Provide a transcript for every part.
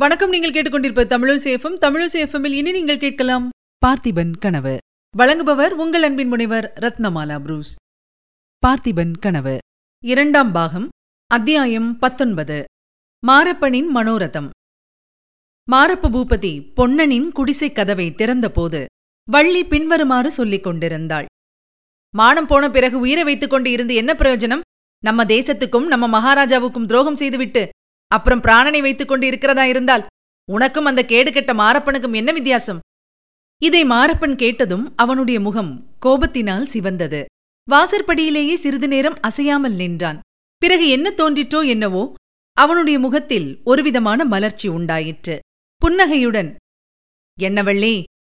வணக்கம் நீங்கள் கேட்டுக்கொண்டிருப்பது தமிழசேஃபம் தமிழசேஃபமில் இனி நீங்கள் கேட்கலாம் பார்த்திபன் கனவு. வழங்குபவர் உங்கள் அன்பின் முனைவர் ரத்னமாலா புரூஸ். பார்த்திபன் கனவு. இரண்டாம் பாகம் அத்தியாயம் பத்தொன்பது. மாரப்பனின் மனோரதம். மாரப்ப பூபதி பொன்னனின் குடிசைக் கதவை திறந்தபோது வள்ளி பின்வருமாறு சொல்லிக் கொண்டிருந்தாள். மானம் போன பிறகு உயிரை வைத்துக் கொண்டு இருந்து என்ன பிரயோஜனம்? நம்ம தேசத்துக்கும் நம்ம மகாராஜாவுக்கும் துரோகம் செய்துவிட்டு அப்புறம் பிராணனை வைத்துக் கொண்டு இருக்கிறதா இருந்தால் உனக்கும் அந்த கேடுகெட்ட மாரப்பனுக்கும் என்ன வித்தியாசம்? இதை மாரப்பன் கேட்டதும் அவனுடைய முகம் கோபத்தினால் சிவந்தது. வாசற்படியிலேயே சிறிது நேரம் அசையாமல் நின்றான். பிறகு என்ன தோன்றிற்றோ என்னவோ அவனுடைய முகத்தில் ஒருவிதமான மலர்ச்சி உண்டாயிற்று. புன்னகையுடன் என்னவள்ளி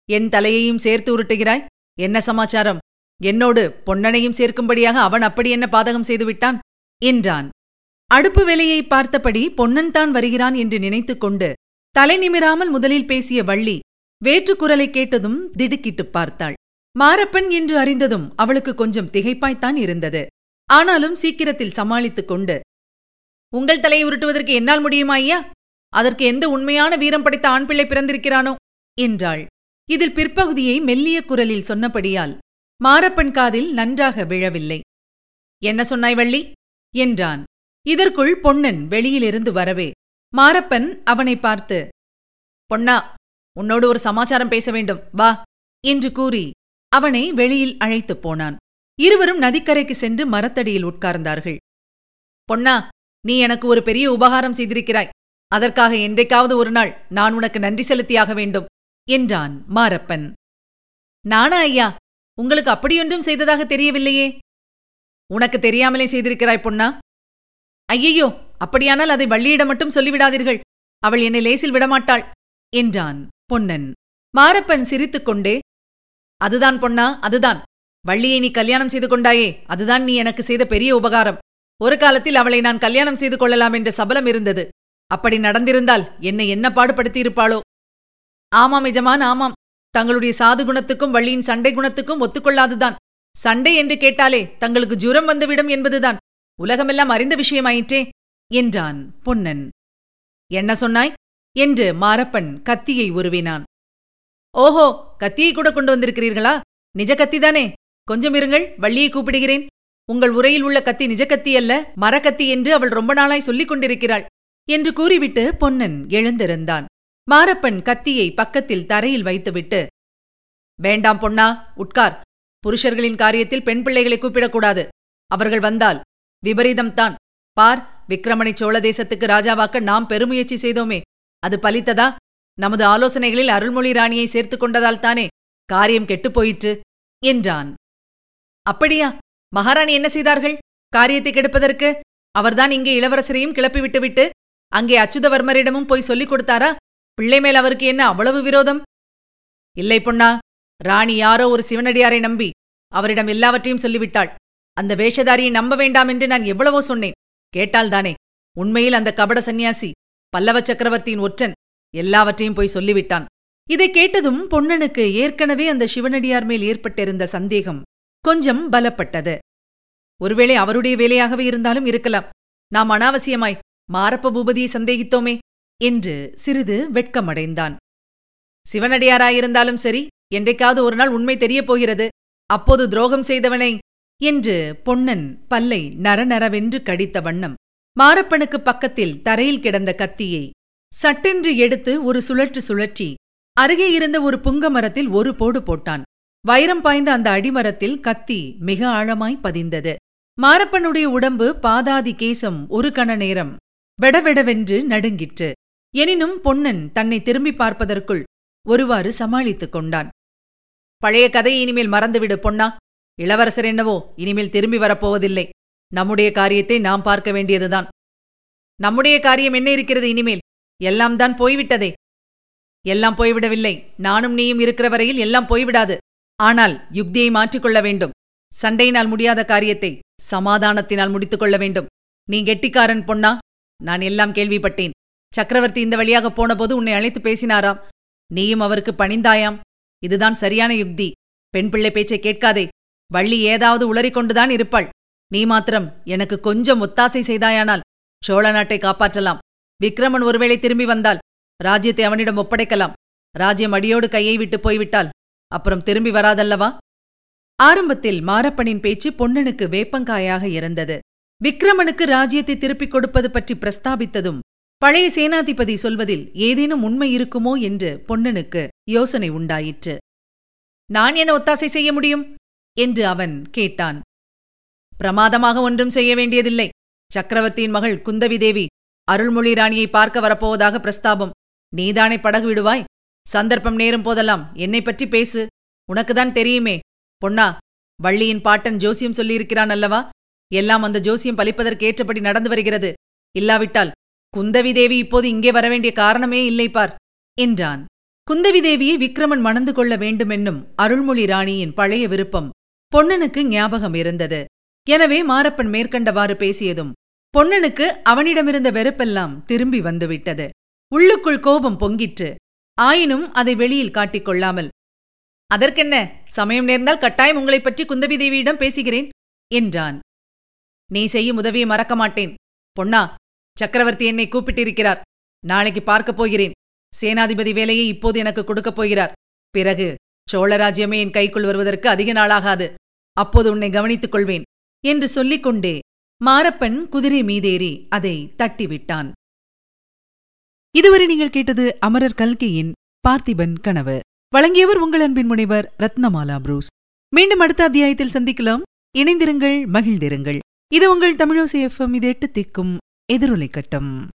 என் தலையையும் சேர்த்து உருட்டுகிறாய்? என்ன சமாச்சாரம்? என்னோடு பொன்னனையும் சேர்க்கும்படியாக அவன் அப்படி என்ன பாதகம் செய்துவிட்டான் என்றான். அடுப்பு வேலையை பார்த்தபடி பொன்னன்தான் வருகிறான் என்று நினைத்துக் கொண்டு தலை நிமிராமல் முதலில் பேசிய வள்ளி வேற்றுக்குரலை கேட்டதும் திடுக்கிட்டுப் பார்த்தாள். மாரப்பன் என்று அறிந்ததும் அவளுக்கு கொஞ்சம் திகைப்பாய்த்தான் இருந்தது. ஆனாலும் சீக்கிரத்தில் சமாளித்துக் கொண்டு உங்கள் தலையை உருட்டுவதற்கு என்னால் முடியுமா ஐயா? அதற்கு எந்த உண்மையான வீரம் படைத்த ஆண் பிள்ளை பிறந்திருக்கிறானோ? என்றாள். இதில் பிற்பகுதியை மெல்லிய குரலில் சொன்னபடியால் மாரப்பன் காதில் நன்றாக விழவில்லை. என்ன சொன்னாய் வள்ளி? என்றான். இதற்குள் பொன்னன் வெளியிலிருந்து வரவே. மாரப்பன் அவனை பார்த்து பொன்னா உன்னோடு ஒரு சமாச்சாரம் பேச வேண்டும். வா என்று கூறி அவனை வெளியில் அழைத்துப் போனான். இருவரும் நதிக்கரைக்கு சென்று மரத்தடியில் உட்கார்ந்தார்கள். பொன்னா நீ எனக்கு ஒரு பெரிய உபகாரம் செய்திருக்கிறாய். அதற்காக என்றைக்காவது ஒரு நாள் நான் உனக்கு நன்றி செலுத்தியாக வேண்டும் என்றான் மாரப்பன். நானா ஐயா உங்களுக்கு அப்படியொன்றும் செய்ததாக தெரியவில்லையே. உனக்கு தெரியாமலே செய்திருக்கிறாய் பொன்னா. ஐயையோ அப்படியானால் அதை வள்ளியிடம் மட்டும் சொல்லிவிடாதீர்கள். அவள் என்னை லேசில் விடமாட்டாள் என்றான் பொன்னன். மாரப்பன் சிரித்துக்கொண்டே அதுதான் பொன்னா அதுதான். வள்ளியை நீ கல்யாணம் செய்து கொண்டாயே அதுதான் நீ எனக்கு செய்த பெரிய உபகாரம். ஒரு காலத்தில் அவளை நான் கல்யாணம் செய்து கொள்ளலாம் என்ற சபலம் இருந்தது. அப்படி நடந்திருந்தால் என்னை என்ன பாடுபடுத்தியிருப்பாளோ? ஆமாம் எஜமான் ஆமாம். தங்களுடைய சாது குணத்துக்கும் வள்ளியின் சண்டை குணத்துக்கும் ஒத்துக்கொள்ளாதுதான். சண்டை என்று கேட்டாலே தங்களுக்கு ஜுரம் வந்துவிடும் என்பதுதான். உலகமெல்லாம் அறிந்த விஷயமாயிற்றே என்றான் பொன்னன். என்ன சொன்னாய்? என்று மாரப்பன் கத்தியை உருவினான். ஓஹோ கத்தியை கூட கொண்டு வந்திருக்கிறீர்களா? நிஜ கத்திதானே கொஞ்சம் இருங்கள் வள்ளியை கூப்பிடுகிறேன். உங்கள் உரையில் உள்ள கத்தி நிஜ கத்தி அல்ல மரக்கத்தி என்று அவள் ரொம்ப நாளாய் சொல்லிக் கொண்டிருக்கிறாள் என்று கூறிவிட்டு பொன்னன் எழுந்திருந்தான். மாரப்பன் கத்தியை பக்கத்தில் தரையில் வைத்துவிட்டு வேண்டாம் பொன்னா உட்கார். புருஷர்களின் காரியத்தில் பெண் பிள்ளைகளை கூப்பிடக்கூடாது. அவர்கள் வந்தால் விபரீதம்தான். பார் விக்ரமணி சோழ தேசத்துக்கு ராஜாவாக்க நாம் பெருமுயற்சி செய்தோமே. அது பலித்ததா? நமது ஆலோசனைகளில் அருள்மொழி ராணியை சேர்த்துக் கொண்டதால் தானே காரியம் கெட்டுப் போயிற்று? என்றான். அப்படியா? மகாராணி என்ன செய்தார்கள்? காரியத்தை கெடுப்பதற்கு? அவர்தான் இங்கே இளவரசரையும் கிளப்பி விட்டுவிட்டு அங்கே அச்சுதவர்மரிடமும் போய் சொல்லிக் கொடுத்தாரா? பிள்ளை மேல் அவருக்கு என்ன அவ்வளவு விரோதம்? இல்லை பொன்னா ராணி யாரோ ஒரு சிவனடியாரை நம்பி அவரிடம் எல்லாவற்றையும் சொல்லிவிட்டாள். அந்த வேஷதாரியை நம்ப வேண்டாம் என்று நான் எவ்வளவோ சொன்னேன். கேட்டால்தானே உண்மையில் அந்த கபட சந்நியாசி பல்லவ சக்கரவர்த்தியின் ஒற்றன் எல்லாவற்றையும் போய் சொல்லிவிட்டான். இதை கேட்டதும் பொன்னனுக்கு ஏற்கனவே அந்த சிவனடியார் மேல் ஏற்பட்டிருந்த சந்தேகம் கொஞ்சம் பலப்பட்டது. ஒருவேளை அவருடைய வேலையாகவே இருந்தாலும் இருக்கலாம். நாம் அனாவசியமாய் மாரப்ப பூபதியை சந்தேகித்தோமே என்று சிறிது வெட்கமடைந்தான். சிவனடியாராயிருந்தாலும் சரி என்றைக்காவது ஒரு நாள் உண்மை தெரியப் போகிறது. அப்போது துரோகம் செய்தவனை என்று பொன்னன் பல்லை நரநரவென்று கடித்த வண்ணம் மாரப்பனுக்கு பக்கத்தில் தரையில் கிடந்த கத்தியை சட்டென்று எடுத்து ஒரு சுழற்று சுழற்றி அருகே இருந்த ஒரு புங்க மரத்தில் ஒரு போடு போட்டான். வைரம் பாய்ந்த அந்த அடிமரத்தில் கத்தி மிக ஆழமாய் பதிந்தது. மாரப்பனுடைய உடம்பு பாதாதி கேசம் ஒரு கண நேரம் வெடவெடவென்று நடுங்கிற்று. எனினும் பொன்னன் தன்னை திரும்பி பார்ப்பதற்குள் ஒருவாறு சமாளித்துக் கொண்டான். பழைய கதையை இனிமேல் மறந்துவிடு பொன்னா. இளவரசர் என்னவோ இனிமேல் திரும்பி வரப்போவதில்லை. நம்முடைய காரியத்தை நாம் பார்க்க வேண்டியதுதான். நம்முடைய காரியம் என்ன இருக்கிறது இனிமேல்? எல்லாம் தான் போய்விட்டதே. எல்லாம் போய்விடவில்லை. நானும் நீயும் இருக்கிற வரையில் எல்லாம் போய்விடாது. ஆனால் யுக்தியை மாற்றிக்கொள்ள வேண்டும். சண்டையினால் முடியாத காரியத்தை சமாதானத்தினால் முடித்துக் கொள்ள வேண்டும். நீ கெட்டிக்காரன் பொன்னா? நான் எல்லாம் கேள்விப்பட்டேன். சக்கரவர்த்தி இந்த வழியாக போனபோது உன்னை அழைத்து பேசினாராம். நீயும் அவருக்கு பணிந்தாயாம். இதுதான் சரியான யுக்தி. பெண் பிள்ளை பேச்சை கேட்காதே. வள்ளி ஏதாவது உளறிக்கொண்டுதான் இருப்பாள். நீ மாத்திரம் எனக்கு கொஞ்சம் ஒத்தாசை செய்தாயானால் சோழ நாட்டை காப்பாற்றலாம். விக்ரமன் ஒருவேளை திரும்பி வந்தால் ராஜ்யத்தை அவனிடம் ஒப்படைக்கலாம். ராஜ்யம் அடியோடு கையை விட்டு போய்விட்டால் அப்புறம் திரும்பி வராதல்லவா? ஆரம்பத்தில் மாரப்பனின் பேச்சு பொன்னனுக்கு வேப்பங்காயாக இருந்தது. விக்ரமனுக்கு ராஜ்யத்தை திருப்பிக் கொடுப்பது பற்றி பிரஸ்தாபித்ததும் பழைய சேனாதிபதி சொல்வதில் ஏதேனும் உண்மை இருக்குமோ என்று பொன்னனுக்கு யோசனை உண்டாயிற்று. நான் என்ன ஒத்தாசை செய்ய முடியும்? என்று அவன் கேட்டான். பிரமாதமாக ஒன்றும் செய்ய வேண்டியதில்லை. சக்கரவர்த்தியின் மகள் குந்தவி தேவி அருள்மொழி ராணியை பார்க்க வரப்போவதாக பிரஸ்தாபம். நீதானே படகு விடுவாய்? சந்தர்ப்பம் நேரும் போதெல்லாம் என்னை பற்றி பேசு. உனக்குதான் தெரியுமே. பொன்னா வள்ளியின் பாட்டன் ஜோசியம் சொல்லியிருக்கிறான் அல்லவா? எல்லாம் அந்த ஜோசியம் பலிப்பதற்கேற்றபடி நடந்து வருகிறது. இல்லாவிட்டால் குந்தவி தேவி இப்போது இங்கே வரவேண்டிய காரணமே இல்லை பார் என்றான். குந்தவி தேவியை விக்ரமன் மணந்து கொள்ள வேண்டுமென்னும் அருள்மொழி ராணியின் பழைய விருப்பம் பொன்னனுக்கு ஞாபகம் இருந்தது. எனவே மாரப்பன் மேற்கண்டவாறு பேசியதும் பொன்னனுக்கு அவனிடமிருந்த வெறுப்பெல்லாம் திரும்பி வந்துவிட்டது. உள்ளுக்குள் கோபம் பொங்கிற்று. ஆயினும் அதை வெளியில் காட்டிக் கொள்ளாமல் அதற்கென்ன? சமயம் நேர்ந்தால் கட்டாயம் உங்களைப் பற்றி குந்தவி தேவியிடம் பேசுகிறேன் என்றான். நீ செய்யும் உதவியை மறக்க மாட்டேன். பொன்னா சக்கரவர்த்தி என்னை கூப்பிட்டிருக்கிறார். நாளைக்கு பார்க்கப் போகிறேன். சேனாதிபதி வேலையை இப்போது எனக்கு கொடுக்கப் போகிறார். பிறகு சோழராஜ்யமே என் கைக்குள் வருவதற்கு அதிக நாளாகாது. அப்போது உன்னை கவனித்துக் கொள்வேன். என்று சொல்லிக் கொண்டே மாரப்பன் குதிரை மீதேறி அதை தட்டிவிட்டான். இதுவரை நீங்கள் கேட்டது அமரர் கல்கையின் பார்த்திபன் கனவு. வழங்கியவர் உங்கள் அன்பின் முனைவர் ரத்னமாலா புரூஸ். மீண்டும் அடுத்த அத்தியாயத்தில் சந்திக்கலாம். இணைந்திருங்கள் மகிழ்ந்திருங்கள். இது உங்கள் தமிழோசி எஃப்எம் இது எட்டு திக்கும் எதிரொலை கட்டம்.